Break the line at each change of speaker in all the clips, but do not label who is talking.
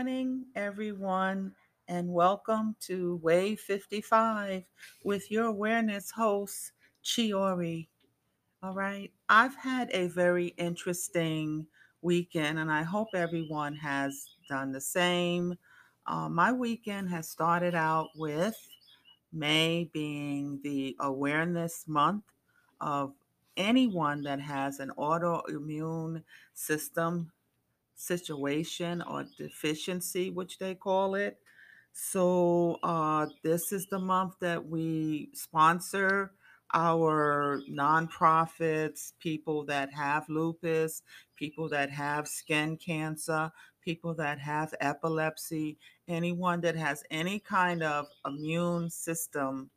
morning, everyone, and welcome to Wave 55 with your awareness host, Chiori. All right, I've had a very interesting weekend, and I hope everyone has done the same. Uh, my weekend has started out with May being the awareness month of anyone that has an autoimmune system situation or deficiency, which they call it. So, uh, this is the month that we sponsor our nonprofits, people that have lupus, people that have skin cancer, people that have epilepsy, anyone that has any kind of immune system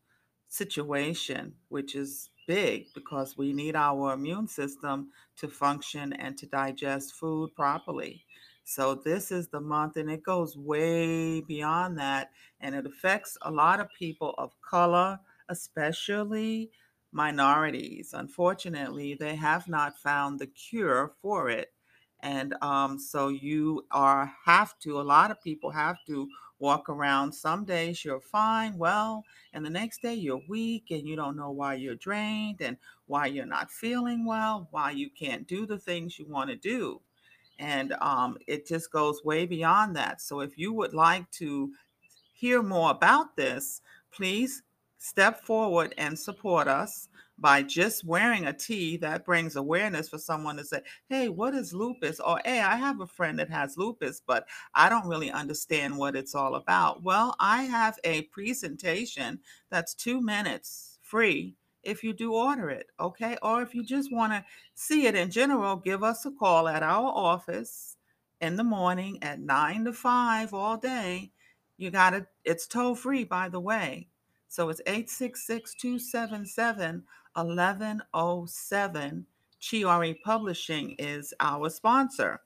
situation, which is big because we need our immune system to function and to digest food properly. So, this is the month, and it goes way beyond that, and it affects a lot of people of color, especially minorities. Unfortunately, they have not found the cure for it. And um, so you are have to, a lot of people have to walk around. Some days you're fine, well, and the next day you're weak and you don't know why you're drained and why you're not feeling well, why you can't do the things you want to do. And um, it just goes way beyond that. So if you would like to hear more about this, please step forward and support us by just wearing a tee that brings awareness for someone to say, Hey, what is lupus? Or, Hey, I have a friend that has lupus, but I don't really understand what it's all about. Well, I have a presentation that's two minutes free if you do order it, okay? Or if you just want to see it in general, give us a call at our office in the morning at 9 to 5 all day. You got it, it's toll free, by the way. So it's 866 277 1107. Chiori Publishing is our sponsor.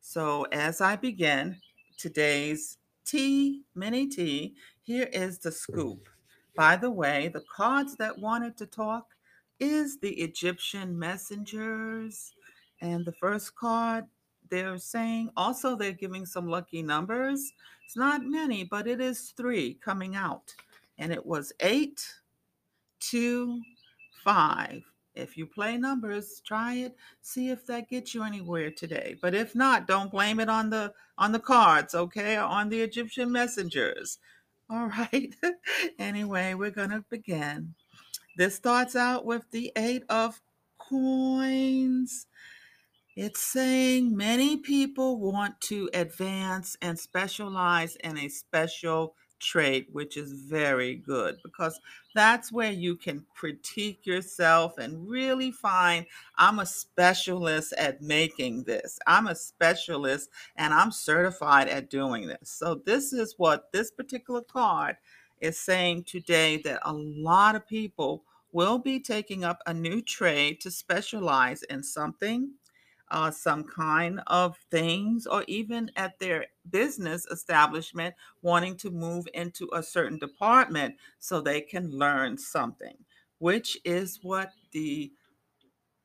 So as I begin today's tea, mini tea, here is the scoop. By the way, the cards that wanted to talk is the Egyptian messengers. And the first card they're saying also they're giving some lucky numbers. It's not many, but it is three coming out. And it was eight, two, five. If you play numbers, try it, see if that gets you anywhere today. But if not, don't blame it on the on the cards, okay? Or on the Egyptian messengers. All right. anyway, we're to begin. This starts out with the 8 of coins. It's saying many people want to advance and specialize in a special trait, which is very good because that's where you can critique yourself and really find I'm a specialist at making this. I'm a specialist and I'm certified at doing this. So, this is what this particular card is saying today that a lot of people will be taking up a new trade to specialize in something uh, some kind of things, or even at their business establishment, wanting to move into a certain department so they can learn something, which is what the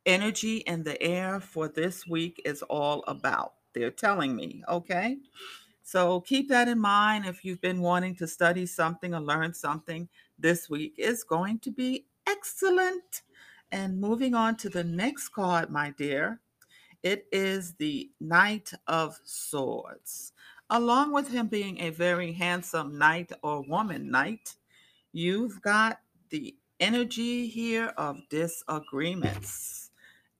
energy in the air for this week is all about. They're telling me, okay? So keep that in mind if you've been wanting to study something or learn something this week is going to be excellent. And moving on to the next card, my dear, it is the Knight of Swords. Along with him being a very handsome knight or woman knight, you've got the energy here of disagreements,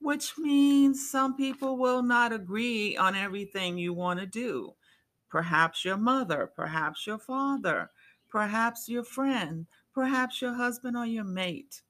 which means some people will not agree on everything you want to do. Perhaps your mother, perhaps your father, perhaps your friend, perhaps your husband or your mate.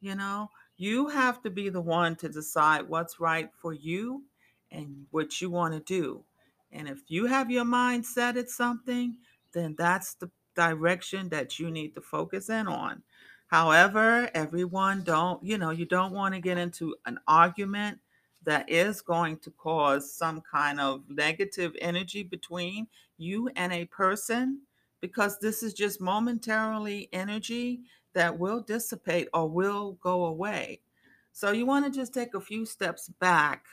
You know, you have to be the one to decide what's right for you and what you want to do. And if you have your mind set at something, then that's the direction that you need to focus in on. However, everyone don't, you know, you don't want to get into an argument that is going to cause some kind of negative energy between you and a person because this is just momentarily energy that will dissipate or will go away. So you want to just take a few steps back,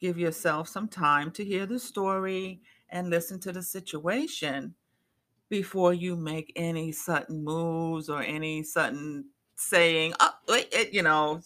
give yourself some time to hear the story, and listen to the situation before you make any sudden moves or any sudden saying, oh, wait, you know,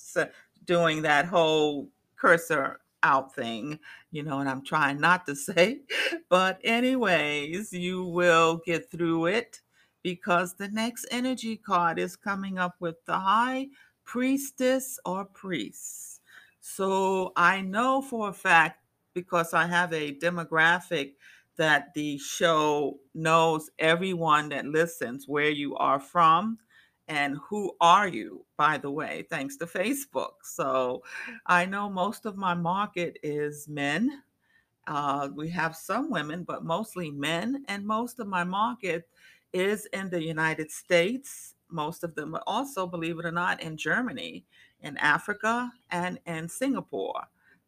doing that whole cursor out thing, you know, and I'm trying not to say. But, anyways, you will get through it because the next energy card is coming up with the high priestess or priest. So, I know for a fact because I have a demographic that the show knows everyone that listens where you are from and who are you by the way thanks to facebook. So i know most of my market is men. Uh, we have some women but mostly men. And most of my market is in the united states most of them but also believe it or not in germany in africa and in singapore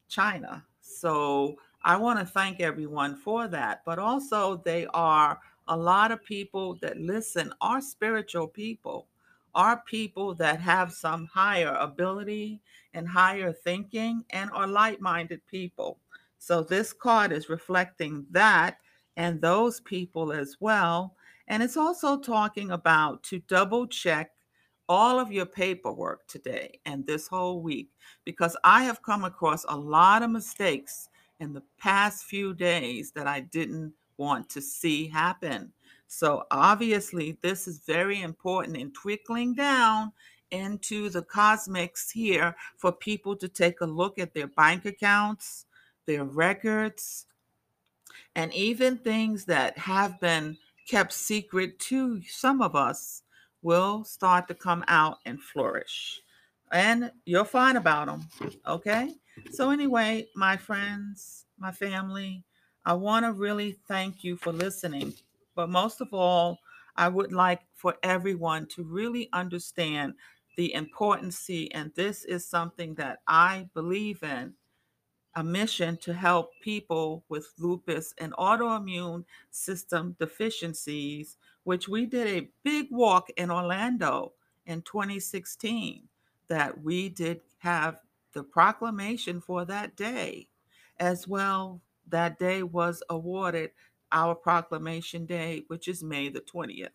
china so I want to thank everyone for that. But also, they are a lot of people that listen are spiritual people, are people that have some higher ability and higher thinking and are light minded people. So, this card is reflecting that and those people as well. And it's also talking about to double check all of your paperwork today and this whole week because I have come across a lot of mistakes in the past few days that I didn't want to see happen. So, obviously, this is very important in trickling down into the cosmics here for people to take a look at their bank accounts, their records, and even things that have been kept secret to some of us will start to come out and flourish. And you'll find about them. Okay. So, anyway, my friends, my family, I want to really thank you for listening. But most of all, I would like for everyone to really understand the importance, and this is something that I believe in a mission to help people with lupus and autoimmune system deficiencies, which we did a big walk in Orlando in 2016 that we did have the proclamation for that day as well. That day was awarded our proclamation day, which is May the 20th.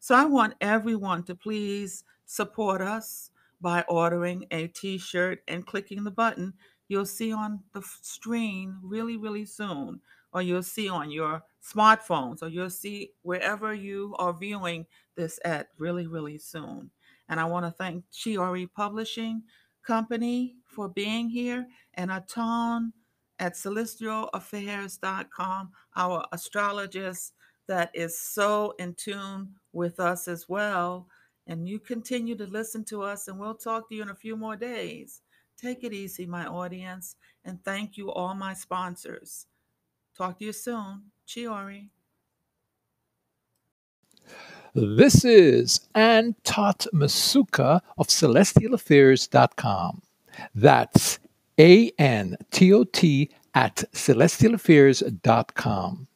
So I want everyone to please support us by ordering a t shirt and clicking the button you'll see on the screen really, really soon, or you'll see on your smartphones, or you'll see wherever you are viewing this at really, really soon. And I want to thank Chiori Publishing Company for being here and Aton at celestialaffairs.com, our astrologist that is so in tune with us as well. And you continue to listen to us, and we'll talk to you in a few more days. Take it easy, my audience, and thank you, all my sponsors. Talk to you soon. Chiori.
This is Ann Tot Masuka of CelestialAffairs.com. That's A N T O T at CelestialAffairs.com.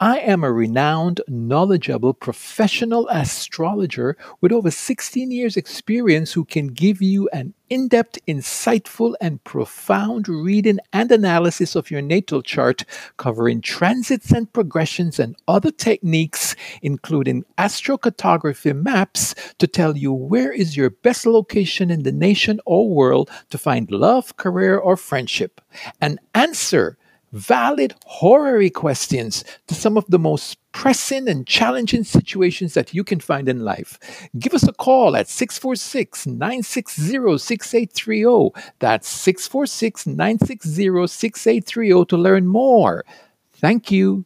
I am a renowned, knowledgeable professional astrologer with over 16 years' experience who can give you an in depth, insightful, and profound reading and analysis of your natal chart, covering transits and progressions and other techniques, including astrocartography maps, to tell you where is your best location in the nation or world to find love, career, or friendship, and answer valid horary questions to some of the most pressing and challenging situations that you can find in life. Give us a call at 646 960 6830. That's 646 960 6830 to learn more. Thank you.